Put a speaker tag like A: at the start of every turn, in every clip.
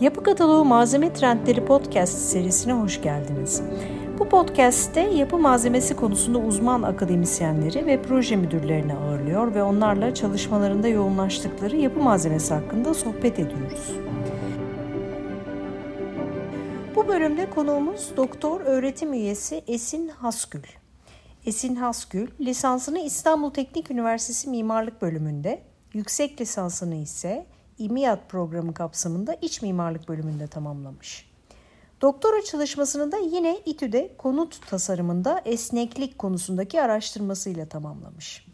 A: Yapı Kataloğu Malzeme Trendleri Podcast serisine hoş geldiniz. Bu podcast'te yapı malzemesi konusunda uzman akademisyenleri ve proje müdürlerini ağırlıyor ve onlarla çalışmalarında yoğunlaştıkları yapı malzemesi hakkında sohbet ediyoruz. Bu bölümde konuğumuz doktor öğretim üyesi Esin Hasgül. Esin Hasgül, lisansını İstanbul Teknik Üniversitesi Mimarlık Bölümünde, yüksek lisansını ise İMİAD programı kapsamında iç mimarlık bölümünde tamamlamış. Doktora çalışmasını da yine İTÜ'de konut tasarımında esneklik konusundaki araştırmasıyla tamamlamış.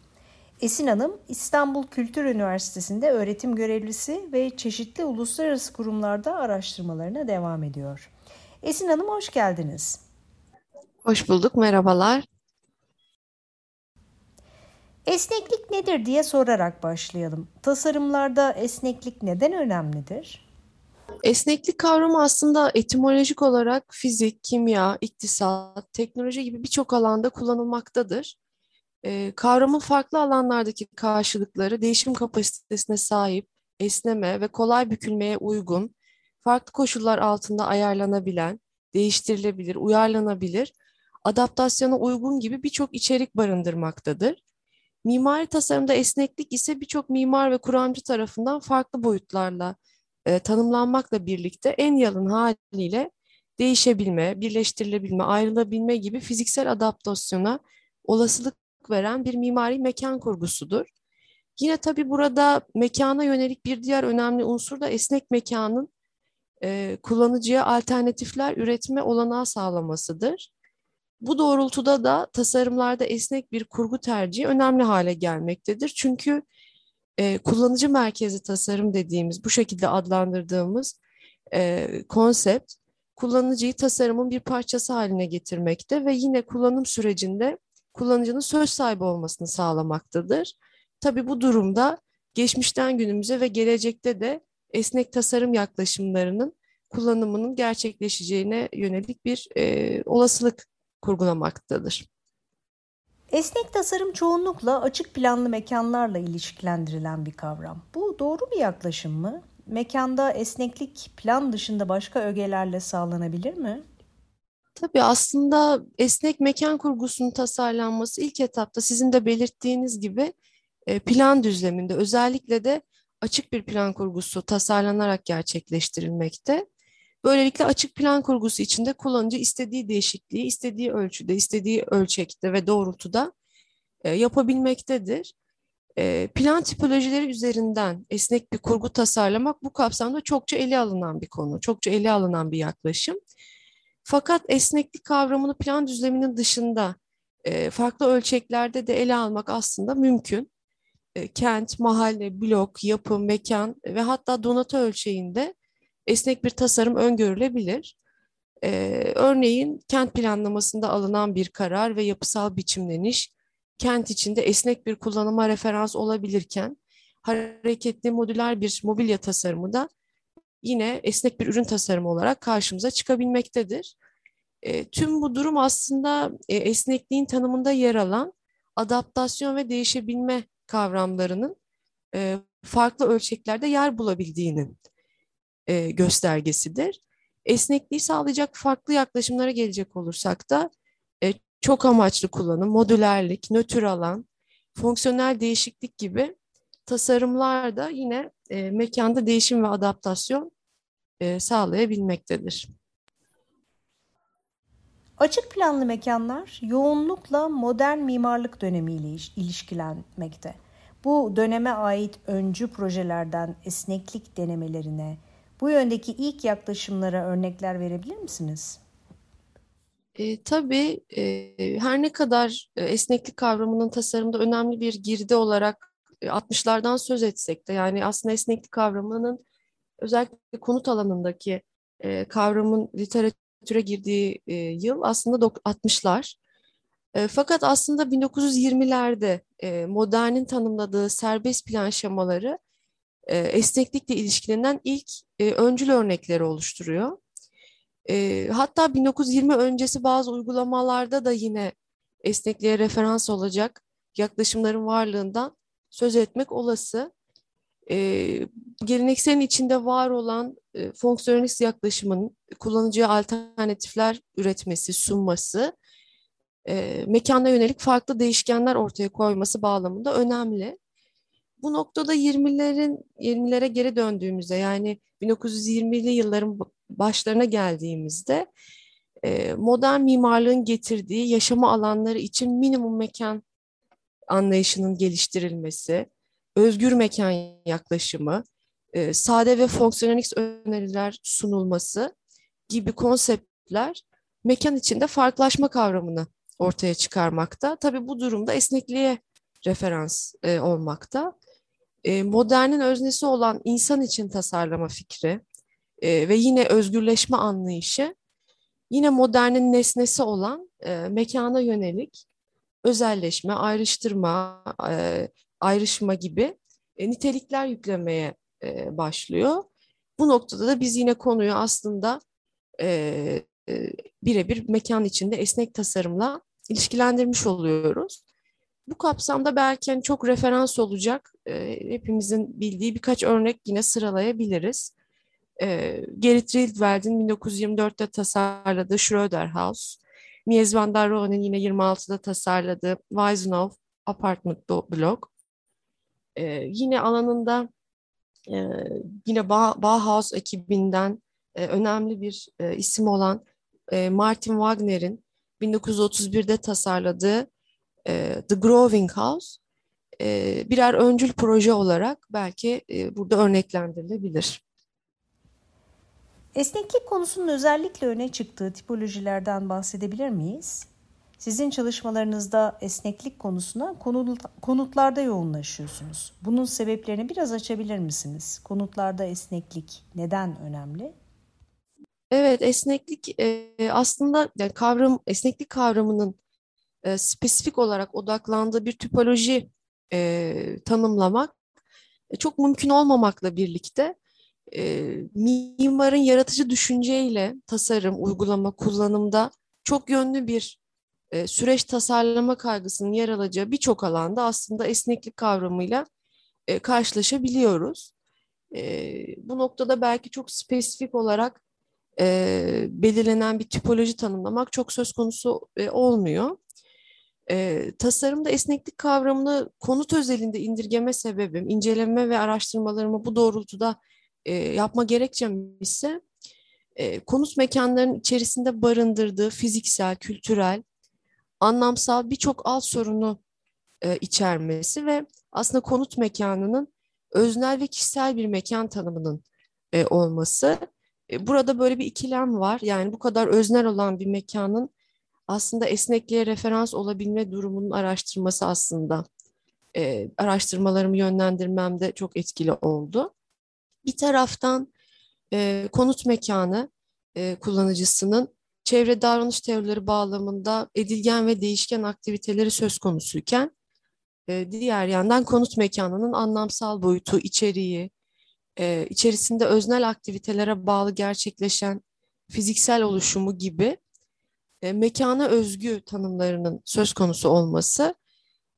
A: Esin Hanım İstanbul Kültür Üniversitesi'nde öğretim görevlisi ve çeşitli uluslararası kurumlarda araştırmalarına devam ediyor. Esin Hanım hoş geldiniz.
B: Hoş bulduk, merhabalar.
A: Esneklik nedir diye sorarak başlayalım. Tasarımlarda esneklik neden önemlidir?
B: Esneklik kavramı aslında etimolojik olarak fizik, kimya, iktisat, teknoloji gibi birçok alanda kullanılmaktadır. Ee, kavramın farklı alanlardaki karşılıkları değişim kapasitesine sahip, esneme ve kolay bükülmeye uygun, farklı koşullar altında ayarlanabilen, değiştirilebilir, uyarlanabilir, adaptasyona uygun gibi birçok içerik barındırmaktadır. Mimari tasarımda esneklik ise birçok mimar ve kuramcı tarafından farklı boyutlarla e, tanımlanmakla birlikte en yalın haliyle değişebilme, birleştirilebilme, ayrılabilme gibi fiziksel adaptasyona olasılık veren bir mimari mekan kurgusudur. Yine tabii burada mekana yönelik bir diğer önemli unsur da esnek mekanın kullanıcıya alternatifler üretme olanağı sağlamasıdır. Bu doğrultuda da tasarımlarda esnek bir kurgu tercihi önemli hale gelmektedir. Çünkü e, kullanıcı merkezi tasarım dediğimiz, bu şekilde adlandırdığımız e, konsept, kullanıcıyı tasarımın bir parçası haline getirmekte ve yine kullanım sürecinde kullanıcının söz sahibi olmasını sağlamaktadır. Tabii bu durumda geçmişten günümüze ve gelecekte de esnek tasarım yaklaşımlarının kullanımının gerçekleşeceğine yönelik bir e, olasılık kurgulamaktadır.
A: Esnek tasarım çoğunlukla açık planlı mekanlarla ilişkilendirilen bir kavram. Bu doğru bir yaklaşım mı? Mekanda esneklik plan dışında başka ögelerle sağlanabilir mi?
B: Tabii aslında esnek mekan kurgusunun tasarlanması ilk etapta sizin de belirttiğiniz gibi e, plan düzleminde özellikle de açık bir plan kurgusu tasarlanarak gerçekleştirilmekte. Böylelikle açık plan kurgusu içinde kullanıcı istediği değişikliği istediği ölçüde, istediği ölçekte ve doğrultuda e, yapabilmektedir. E, plan tipolojileri üzerinden esnek bir kurgu tasarlamak bu kapsamda çokça ele alınan bir konu, çokça ele alınan bir yaklaşım. Fakat esneklik kavramını plan düzleminin dışında e, farklı ölçeklerde de ele almak aslında mümkün. E, kent, mahalle, blok, yapı, mekan ve hatta donatı ölçeğinde esnek bir tasarım öngörülebilir. Ee, örneğin kent planlamasında alınan bir karar ve yapısal biçimleniş kent içinde esnek bir kullanıma referans olabilirken hareketli modüler bir mobilya tasarımı da yine esnek bir ürün tasarımı olarak karşımıza çıkabilmektedir. E, tüm bu durum aslında e, esnekliğin tanımında yer alan adaptasyon ve değişebilme kavramlarının e, farklı ölçeklerde yer bulabildiğinin e, göstergesidir. Esnekliği sağlayacak farklı yaklaşımlara gelecek olursak da e, çok amaçlı kullanım, modülerlik, nötr alan, fonksiyonel değişiklik gibi tasarımlar da yine e, mekanda değişim ve adaptasyon e, sağlayabilmektedir.
A: Açık planlı mekanlar yoğunlukla modern mimarlık dönemiyle ilişkilenmekte. Bu döneme ait öncü projelerden esneklik denemelerine, bu yöndeki ilk yaklaşımlara örnekler verebilir misiniz?
B: E, tabii e, her ne kadar e, esneklik kavramının tasarımda önemli bir girdi olarak e, 60'lardan söz etsek de yani aslında esneklik kavramının özellikle konut alanındaki e, kavramın literatüre girdiği e, yıl aslında 60'lar. E, fakat aslında 1920'lerde e, modernin tanımladığı serbest plan şemaları e, esneklikle ilişkilenen ilk e, öncül örnekleri oluşturuyor. E, hatta 1920 öncesi bazı uygulamalarda da yine esnekliğe referans olacak yaklaşımların varlığından söz etmek olası. E, gelenekselin içinde var olan e, fonksiyonist yaklaşımın kullanıcıya alternatifler üretmesi, sunması, e, mekana yönelik farklı değişkenler ortaya koyması bağlamında önemli. Bu noktada 20'lerin 20'lere geri döndüğümüzde yani 1920'li yılların başlarına geldiğimizde e, modern mimarlığın getirdiği yaşama alanları için minimum mekan anlayışının geliştirilmesi, özgür mekan yaklaşımı, e, sade ve fonksiyonelist öneriler sunulması gibi konseptler mekan içinde farklılaşma kavramını ortaya çıkarmakta. Tabii bu durumda esnekliğe referans e, olmakta. E, modernin öznesi olan insan için tasarlama fikri e, ve yine özgürleşme anlayışı, yine modernin nesnesi olan e, mekana yönelik özelleşme, ayrıştırma, e, ayrışma gibi e, nitelikler yüklemeye e, başlıyor. Bu noktada da biz yine konuyu aslında e, e, birebir mekan içinde esnek tasarımla ilişkilendirmiş oluyoruz. Bu kapsamda belki hani çok referans olacak e, hepimizin bildiği birkaç örnek yine sıralayabiliriz. E, Gerrit Rietverd'in 1924'te tasarladığı Schroeder House, Mies van der Rohe'nin yine 26'da tasarladığı Weisenhof Apartment Block. E, yine alanında e, yine Bauhaus ekibinden e, önemli bir e, isim olan e, Martin Wagner'in 1931'de tasarladığı e, The Growing House e, birer öncül proje olarak belki e, burada örneklendirilebilir.
A: Esneklik konusunun özellikle öne çıktığı tipolojilerden bahsedebilir miyiz? Sizin çalışmalarınızda esneklik konusuna konutlarda yoğunlaşıyorsunuz. Bunun sebeplerini biraz açabilir misiniz? Konutlarda esneklik neden önemli?
B: Evet, esneklik e, aslında yani kavram esneklik kavramının e, spesifik olarak odaklandığı bir tipoloji e, tanımlamak çok mümkün olmamakla birlikte mimarın yaratıcı düşünceyle tasarım, uygulama, kullanımda çok yönlü bir e, süreç tasarlama kaygısının yer alacağı birçok alanda aslında esneklik kavramıyla e, karşılaşabiliyoruz. E, bu noktada belki çok spesifik olarak belirlenen bir tipoloji tanımlamak çok söz konusu olmuyor. Tasarımda esneklik kavramını konut özelinde indirgeme sebebim, inceleme ve araştırmalarımı bu doğrultuda yapma gerekçem ise konut mekanlarının içerisinde barındırdığı fiziksel, kültürel, anlamsal birçok alt sorunu e, içermesi ve aslında konut mekanının öznel ve kişisel bir mekan tanımının e, olması. E, burada böyle bir ikilem var. Yani bu kadar öznel olan bir mekanın aslında esnekliğe referans olabilme durumunun araştırması aslında e, araştırmalarımı yönlendirmemde çok etkili oldu. Bir taraftan e, konut mekanı e, kullanıcısının çevre davranış teorileri bağlamında edilgen ve değişken aktiviteleri söz konusuyken e, diğer yandan konut mekanının anlamsal boyutu, içeriği, e, içerisinde öznel aktivitelere bağlı gerçekleşen fiziksel oluşumu gibi e, mekana özgü tanımlarının söz konusu olması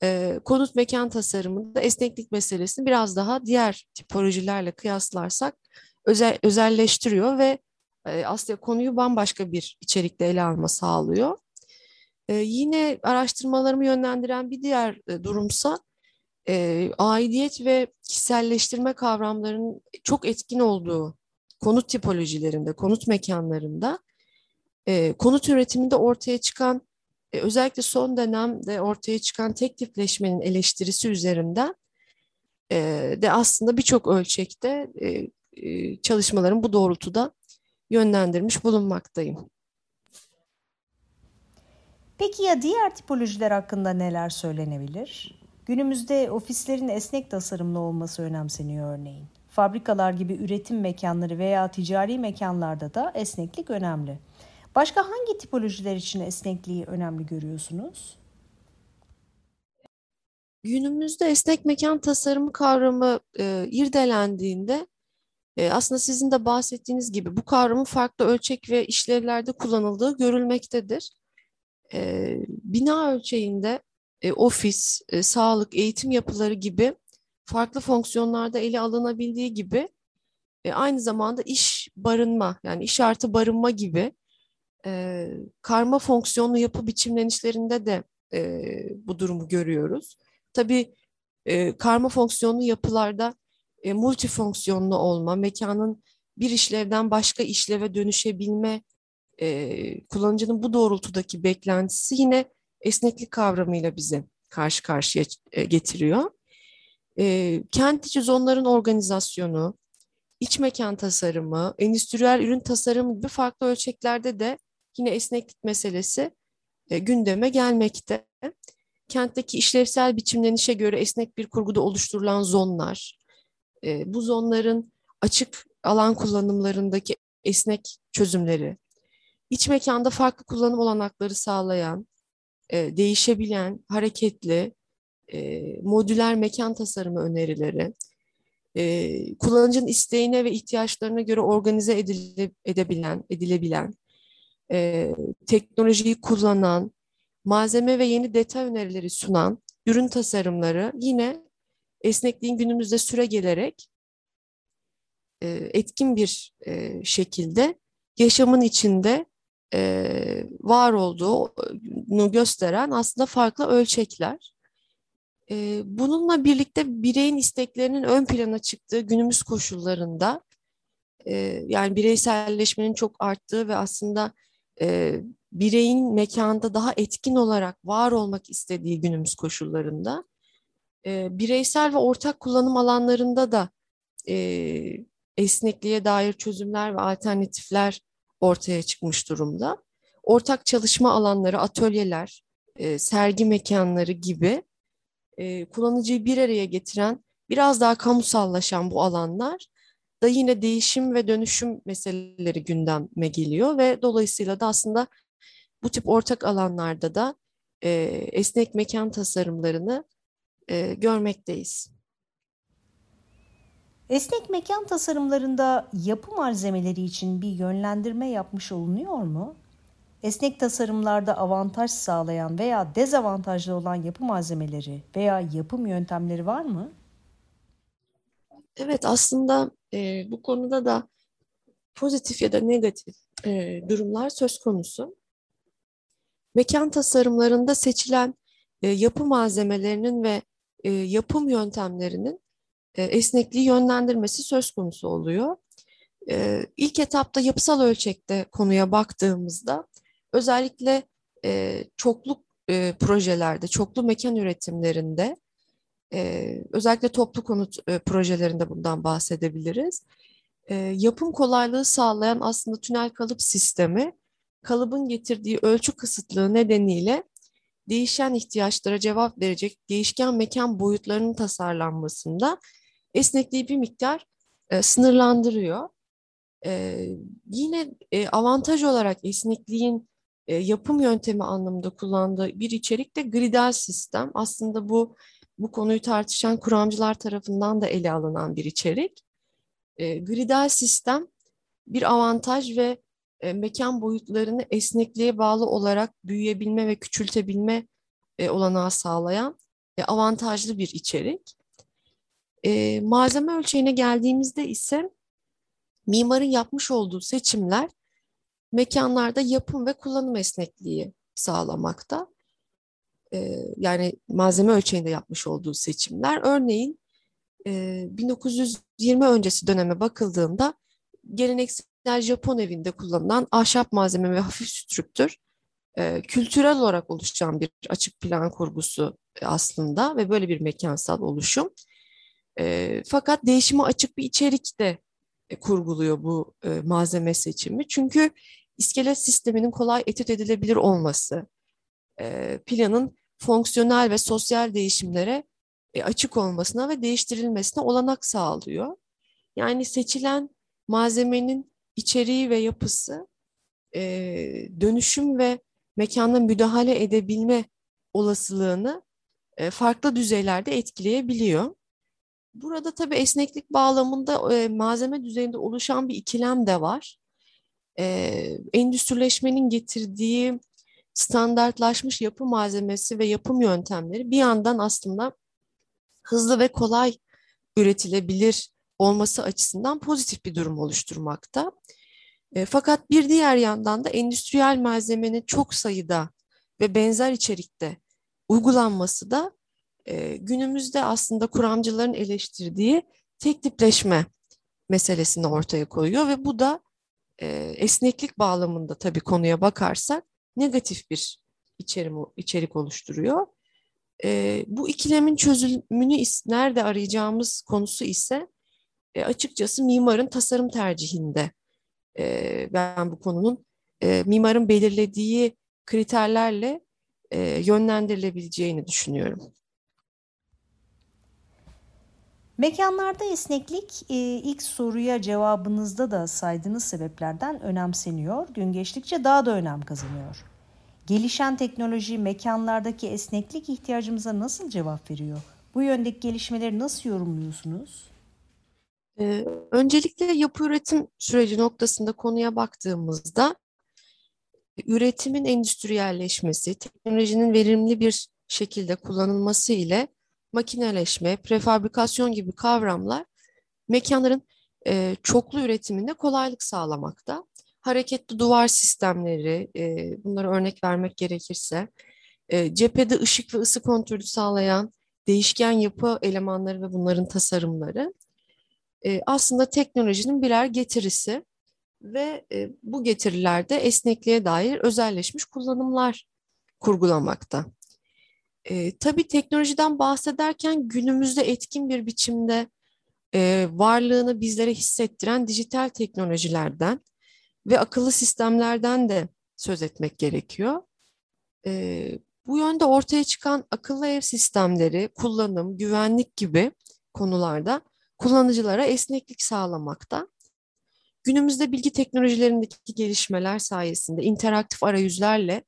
B: e, konut mekan tasarımında esneklik meselesini biraz daha diğer tipolojilerle kıyaslarsak özel, özelleştiriyor ve e, aslında konuyu bambaşka bir içerikte ele alma sağlıyor. E, yine araştırmalarımı yönlendiren bir diğer e, durumsa e, aidiyet ve kişiselleştirme kavramlarının çok etkin olduğu konut tipolojilerinde, konut mekanlarında e, konut üretiminde ortaya çıkan özellikle son dönemde ortaya çıkan tek tipleşmenin eleştirisi üzerinden de aslında birçok ölçekte çalışmaların bu doğrultuda yönlendirmiş bulunmaktayım.
A: Peki ya diğer tipolojiler hakkında neler söylenebilir? Günümüzde ofislerin esnek tasarımlı olması önemseniyor örneğin. Fabrikalar gibi üretim mekanları veya ticari mekanlarda da esneklik önemli. Başka hangi tipolojiler için esnekliği önemli görüyorsunuz?
B: Günümüzde esnek mekan tasarımı kavramı e, irdelendiğinde e, aslında sizin de bahsettiğiniz gibi bu kavramın farklı ölçek ve işlevlerde kullanıldığı görülmektedir. E, bina ölçeğinde e, ofis, e, sağlık, eğitim yapıları gibi farklı fonksiyonlarda ele alınabildiği gibi e, aynı zamanda iş barınma yani iş artı barınma gibi e, karma fonksiyonlu yapı biçimlenişlerinde de e, bu durumu görüyoruz. Tabii e, karma fonksiyonlu yapılarda e, multifonksiyonlu olma, mekanın bir işlevden başka işleve dönüşebilme e, kullanıcının bu doğrultudaki beklentisi yine esneklik kavramıyla bize karşı karşıya e, getiriyor. E, kent içi zonların organizasyonu, iç mekan tasarımı, endüstriyel ürün tasarımı gibi farklı ölçeklerde de yine esneklik meselesi e, gündeme gelmekte. Kentteki işlevsel biçimlenişe göre esnek bir kurguda oluşturulan zonlar, e, bu açık alan kullanımlarındaki esnek çözümleri, iç mekanda farklı kullanım olanakları sağlayan, e, değişebilen, hareketli, e, modüler mekan tasarımı önerileri, e, kullanıcının isteğine ve ihtiyaçlarına göre organize edile, edebilen, edilebilen, e, teknolojiyi kullanan, malzeme ve yeni detay önerileri sunan ürün tasarımları yine esnekliğin günümüzde süre gelerek e, etkin bir e, şekilde yaşamın içinde e, var olduğunu gösteren aslında farklı ölçekler. E, bununla birlikte bireyin isteklerinin ön plana çıktığı günümüz koşullarında e, yani bireyselleşmenin çok arttığı ve aslında e, bireyin mekanda daha etkin olarak var olmak istediği günümüz koşullarında e, bireysel ve ortak kullanım alanlarında da e, esnekliğe dair çözümler ve alternatifler ortaya çıkmış durumda. Ortak çalışma alanları, atölyeler, e, sergi mekanları gibi e, kullanıcıyı bir araya getiren, biraz daha kamusallaşan bu alanlar da yine değişim ve dönüşüm meseleleri gündeme geliyor ve dolayısıyla da aslında bu tip ortak alanlarda da e, esnek mekan tasarımlarını e, görmekteyiz.
A: Esnek mekan tasarımlarında yapı malzemeleri için bir yönlendirme yapmış olunuyor mu? Esnek tasarımlarda avantaj sağlayan veya dezavantajlı olan yapı malzemeleri veya yapım yöntemleri var mı?
B: Evet aslında e, bu konuda da pozitif ya da negatif e, durumlar söz konusu. Mekan tasarımlarında seçilen e, yapı malzemelerinin ve e, yapım yöntemlerinin e, esnekliği yönlendirmesi söz konusu oluyor. E, ilk etapta yapısal ölçekte konuya baktığımızda özellikle e, çoklu e, projelerde, çoklu mekan üretimlerinde e, özellikle toplu konut e, projelerinde bundan bahsedebiliriz. E, yapım kolaylığı sağlayan aslında tünel kalıp sistemi kalıbın getirdiği ölçü kısıtlığı nedeniyle değişen ihtiyaçlara cevap verecek değişken mekan boyutlarının tasarlanmasında esnekliği bir miktar e, sınırlandırıyor. E, yine e, avantaj olarak esnekliğin e, yapım yöntemi anlamında kullandığı bir içerik de gridal sistem. Aslında bu bu konuyu tartışan kuramcılar tarafından da ele alınan bir içerik. E, gridal sistem bir avantaj ve e, mekan boyutlarını esnekliğe bağlı olarak büyüyebilme ve küçültebilme e, olanağı sağlayan e, avantajlı bir içerik. E, malzeme ölçeğine geldiğimizde ise mimarın yapmış olduğu seçimler mekanlarda yapım ve kullanım esnekliği sağlamakta. E, yani malzeme ölçeğinde yapmış olduğu seçimler. Örneğin e, 1920 öncesi döneme bakıldığında geleneksel Japon evinde kullanılan ahşap malzeme ve hafif strüktür e, kültürel olarak oluşan bir açık plan kurgusu aslında ve böyle bir mekansal oluşum. E, fakat değişime açık bir içerik de e, kurguluyor bu e, malzeme seçimi. Çünkü iskelet sisteminin kolay etüt edilebilir olması, e, planın fonksiyonel ve sosyal değişimlere e, açık olmasına ve değiştirilmesine olanak sağlıyor. Yani seçilen malzemenin içeriği ve yapısı e, dönüşüm ve mekanda müdahale edebilme olasılığını e, farklı düzeylerde etkileyebiliyor. Burada tabii esneklik bağlamında e, malzeme düzeyinde oluşan bir ikilem de var. E, endüstrileşmenin getirdiği standartlaşmış yapı malzemesi ve yapım yöntemleri bir yandan aslında hızlı ve kolay üretilebilir olması açısından pozitif bir durum oluşturmakta. E, fakat bir diğer yandan da endüstriyel malzemenin çok sayıda ve benzer içerikte uygulanması da e, günümüzde aslında kuramcıların eleştirdiği tek tipleşme meselesini ortaya koyuyor ve bu da e, esneklik bağlamında tabii konuya bakarsak negatif bir içerim, içerik oluşturuyor. Bu ikilemin çözümünü nerede arayacağımız konusu ise e, açıkçası mimarın tasarım tercihinde. E, ben bu konunun e, mimarın belirlediği kriterlerle e, yönlendirilebileceğini düşünüyorum.
A: Mekanlarda esneklik e, ilk soruya cevabınızda da saydığınız sebeplerden önemseniyor. Gün geçtikçe daha da önem kazanıyor. Gelişen teknoloji mekanlardaki esneklik ihtiyacımıza nasıl cevap veriyor? Bu yöndeki gelişmeleri nasıl yorumluyorsunuz?
B: Ee, öncelikle yapı üretim süreci noktasında konuya baktığımızda üretimin endüstriyelleşmesi, teknolojinin verimli bir şekilde kullanılması ile makineleşme, prefabrikasyon gibi kavramlar mekanların e, çoklu üretiminde kolaylık sağlamakta. Hareketli duvar sistemleri, e, bunlara örnek vermek gerekirse, e, cephede ışık ve ısı kontrolü sağlayan değişken yapı elemanları ve bunların tasarımları e, aslında teknolojinin birer getirisi ve e, bu getirilerde esnekliğe dair özelleşmiş kullanımlar kurgulamakta. E, tabii teknolojiden bahsederken günümüzde etkin bir biçimde e, varlığını bizlere hissettiren dijital teknolojilerden ve akıllı sistemlerden de söz etmek gerekiyor. E, bu yönde ortaya çıkan akıllı ev sistemleri, kullanım, güvenlik gibi konularda kullanıcılara esneklik sağlamakta. Günümüzde bilgi teknolojilerindeki gelişmeler sayesinde interaktif arayüzlerle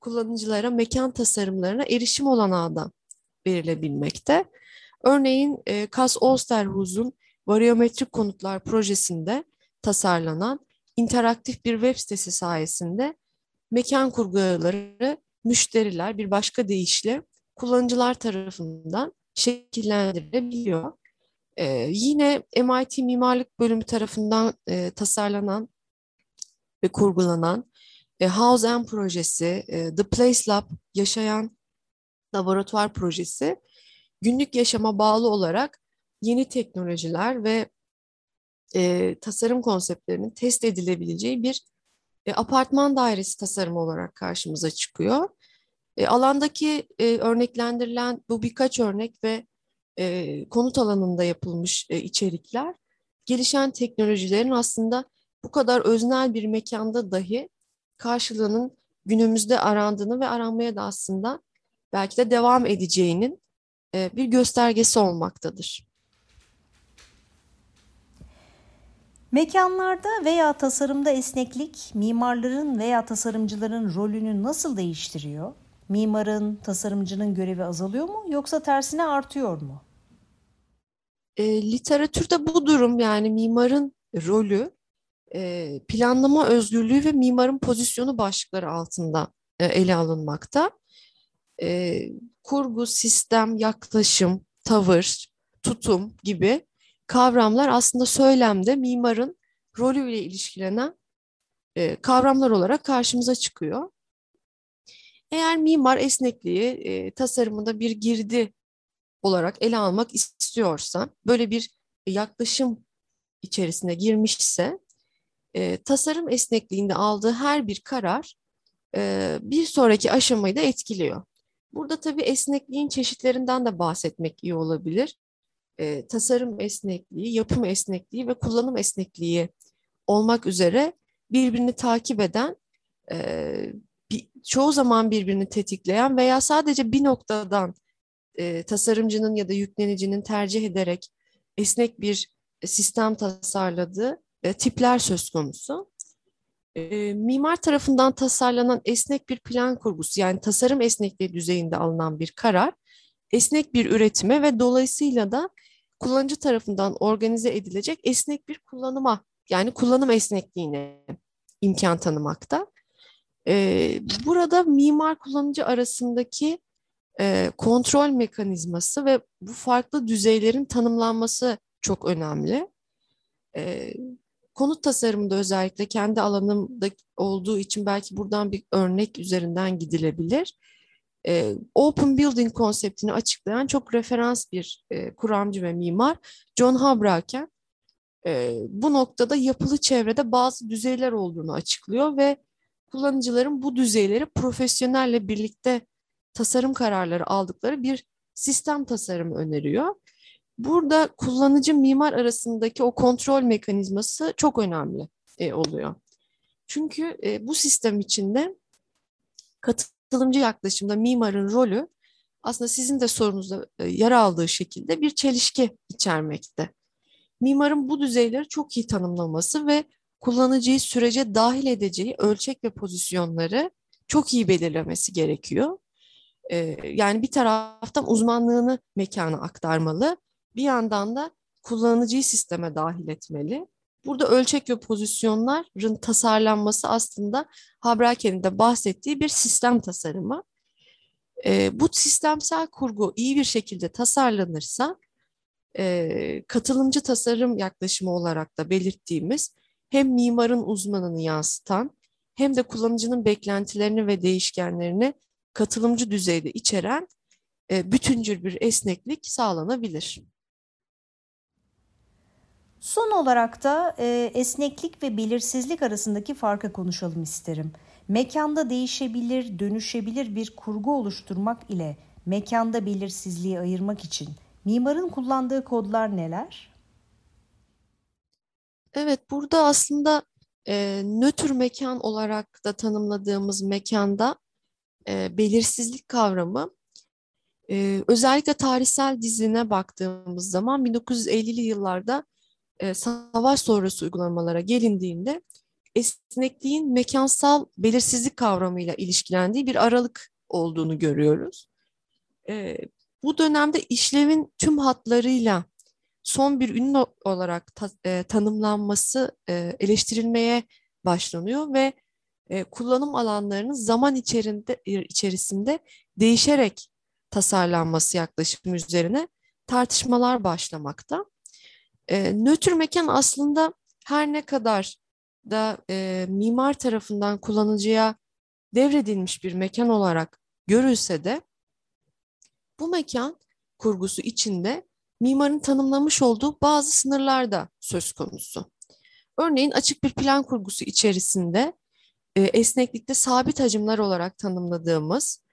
B: kullanıcılara mekan tasarımlarına erişim olanağı da verilebilmekte. Örneğin e, Kas Osterhuz'un variometrik konutlar projesinde tasarlanan interaktif bir web sitesi sayesinde mekan kurguları müşteriler bir başka deyişle kullanıcılar tarafından şekillendirilebiliyor. Ee, yine MIT Mimarlık Bölümü tarafından e, tasarlanan ve kurgulanan e, House M projesi, e, The Place Lab, Yaşayan Laboratuvar projesi günlük yaşama bağlı olarak yeni teknolojiler ve e, tasarım konseptlerinin test edilebileceği bir e, apartman dairesi tasarımı olarak karşımıza çıkıyor. E, alandaki e, örneklendirilen bu birkaç örnek ve e, konut alanında yapılmış e, içerikler gelişen teknolojilerin aslında bu kadar öznel bir mekanda dahi karşılığının günümüzde arandığını ve aranmaya da aslında belki de devam edeceğinin e, bir göstergesi olmaktadır.
A: Mekanlarda veya tasarımda esneklik mimarların veya tasarımcıların rolünü nasıl değiştiriyor? Mimarın, tasarımcının görevi azalıyor mu yoksa tersine artıyor mu?
B: E, literatürde bu durum yani mimarın rolü e, planlama özgürlüğü ve mimarın pozisyonu başlıkları altında e, ele alınmakta. E, kurgu, sistem, yaklaşım, tavır, tutum gibi kavramlar aslında söylemde mimarın rolüyle ilişkilenen e, kavramlar olarak karşımıza çıkıyor. Eğer mimar esnekliği e, tasarımında bir girdi olarak ele almak istiyorsa, böyle bir yaklaşım içerisine girmişse, e, tasarım esnekliğinde aldığı her bir karar e, bir sonraki aşamayı da etkiliyor. Burada tabii esnekliğin çeşitlerinden de bahsetmek iyi olabilir. E, tasarım esnekliği, yapım esnekliği ve kullanım esnekliği olmak üzere birbirini takip eden, e, bir, çoğu zaman birbirini tetikleyen veya sadece bir noktadan e, tasarımcının ya da yüklenicinin tercih ederek esnek bir sistem tasarladığı e, tipler söz konusu. E, mimar tarafından tasarlanan esnek bir plan kurgusu yani tasarım esnekliği düzeyinde alınan bir karar, esnek bir üretime ve dolayısıyla da kullanıcı tarafından organize edilecek esnek bir kullanıma yani kullanım esnekliğine imkan tanımakta. E, burada mimar kullanıcı arasındaki e, kontrol mekanizması ve bu farklı düzeylerin tanımlanması çok önemli. E, konut tasarımında özellikle kendi alanımda olduğu için belki buradan bir örnek üzerinden gidilebilir. E, open building konseptini açıklayan çok referans bir e, kuramcı ve mimar John Habraken e, bu noktada yapılı çevrede bazı düzeyler olduğunu açıklıyor ve kullanıcıların bu düzeyleri profesyonelle birlikte tasarım kararları aldıkları bir sistem tasarımı öneriyor. Burada kullanıcı mimar arasındaki o kontrol mekanizması çok önemli e, oluyor. Çünkü e, bu sistem içinde katılımcı yaklaşımda mimarın rolü aslında sizin de sorunuzda e, yer aldığı şekilde bir çelişki içermekte. Mimarın bu düzeyleri çok iyi tanımlaması ve kullanıcıyı sürece dahil edeceği ölçek ve pozisyonları çok iyi belirlemesi gerekiyor. Ee, yani bir taraftan uzmanlığını mekana aktarmalı, bir yandan da kullanıcıyı sisteme dahil etmeli. Burada ölçek ve pozisyonların tasarlanması aslında Habraken'in de bahsettiği bir sistem tasarımı. E, bu sistemsel kurgu iyi bir şekilde tasarlanırsa e, katılımcı tasarım yaklaşımı olarak da belirttiğimiz hem mimarın uzmanını yansıtan hem de kullanıcının beklentilerini ve değişkenlerini katılımcı düzeyde içeren e, bütüncül bir esneklik sağlanabilir.
A: Son olarak da e, esneklik ve belirsizlik arasındaki farkı konuşalım isterim. Mekanda değişebilir, dönüşebilir bir kurgu oluşturmak ile mekanda belirsizliği ayırmak için mimarın kullandığı kodlar neler?
B: Evet, burada aslında e, nötr mekan olarak da tanımladığımız mekanda e, belirsizlik kavramı e, özellikle tarihsel dizine baktığımız zaman 1950'li yıllarda e, savaş sonrası uygulamalara gelindiğinde esnekliğin mekansal belirsizlik kavramıyla ilişkilendiği bir aralık olduğunu görüyoruz. E, bu dönemde işlevin tüm hatlarıyla son bir ünlü olarak ta, e, tanımlanması e, eleştirilmeye başlanıyor ve e, kullanım alanlarının zaman içerisinde, içerisinde değişerek tasarlanması yaklaşımı üzerine tartışmalar başlamakta. E, nötr mekan aslında her ne kadar da e, mimar tarafından kullanıcıya devredilmiş bir mekan olarak görülse de bu mekan kurgusu içinde mimarın tanımlamış olduğu bazı sınırlar da söz konusu. Örneğin açık bir plan kurgusu içerisinde e, esneklikte sabit hacimler olarak tanımladığımız,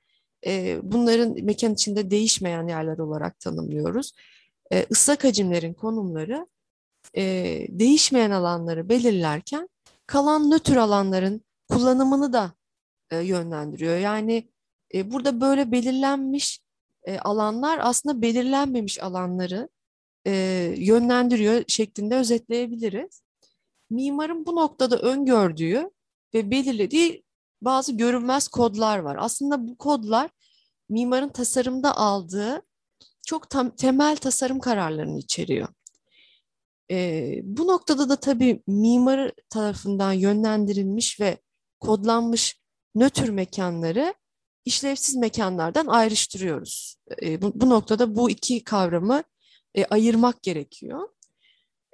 B: e, bunların mekan içinde değişmeyen yerler olarak tanımlıyoruz. E, ıslak hacimlerin konumları e, değişmeyen alanları belirlerken kalan nötr alanların kullanımını da e, yönlendiriyor. Yani e, burada böyle belirlenmiş e, alanlar aslında belirlenmemiş alanları e, yönlendiriyor şeklinde özetleyebiliriz. Mimarın bu noktada öngördüğü ve belirlediği bazı görünmez kodlar var. Aslında bu kodlar mimarın tasarımda aldığı çok tam, temel tasarım kararlarını içeriyor. E, bu noktada da tabii mimar tarafından yönlendirilmiş ve kodlanmış nötr mekanları işlevsiz mekanlardan ayrıştırıyoruz. E, bu, bu noktada bu iki kavramı e, ayırmak gerekiyor.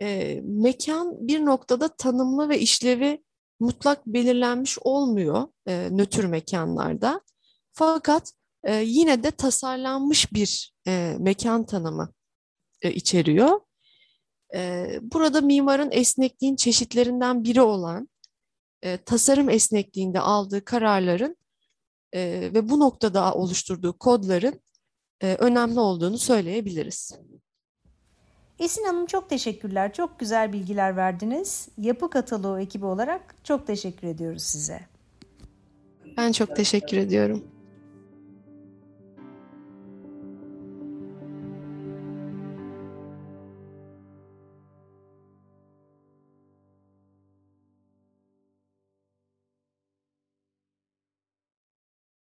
B: E, mekan bir noktada tanımlı ve işlevi mutlak belirlenmiş olmuyor e, nötr mekanlarda. Fakat e, yine de tasarlanmış bir e, mekan tanımı e, içeriyor. E, burada mimarın esnekliğin çeşitlerinden biri olan e, tasarım esnekliğinde aldığı kararların e, ve bu noktada oluşturduğu kodların e, önemli olduğunu söyleyebiliriz.
A: Esin Hanım çok teşekkürler. Çok güzel bilgiler verdiniz. Yapı Kataloğu ekibi olarak çok teşekkür ediyoruz size.
B: Ben çok teşekkür ediyorum.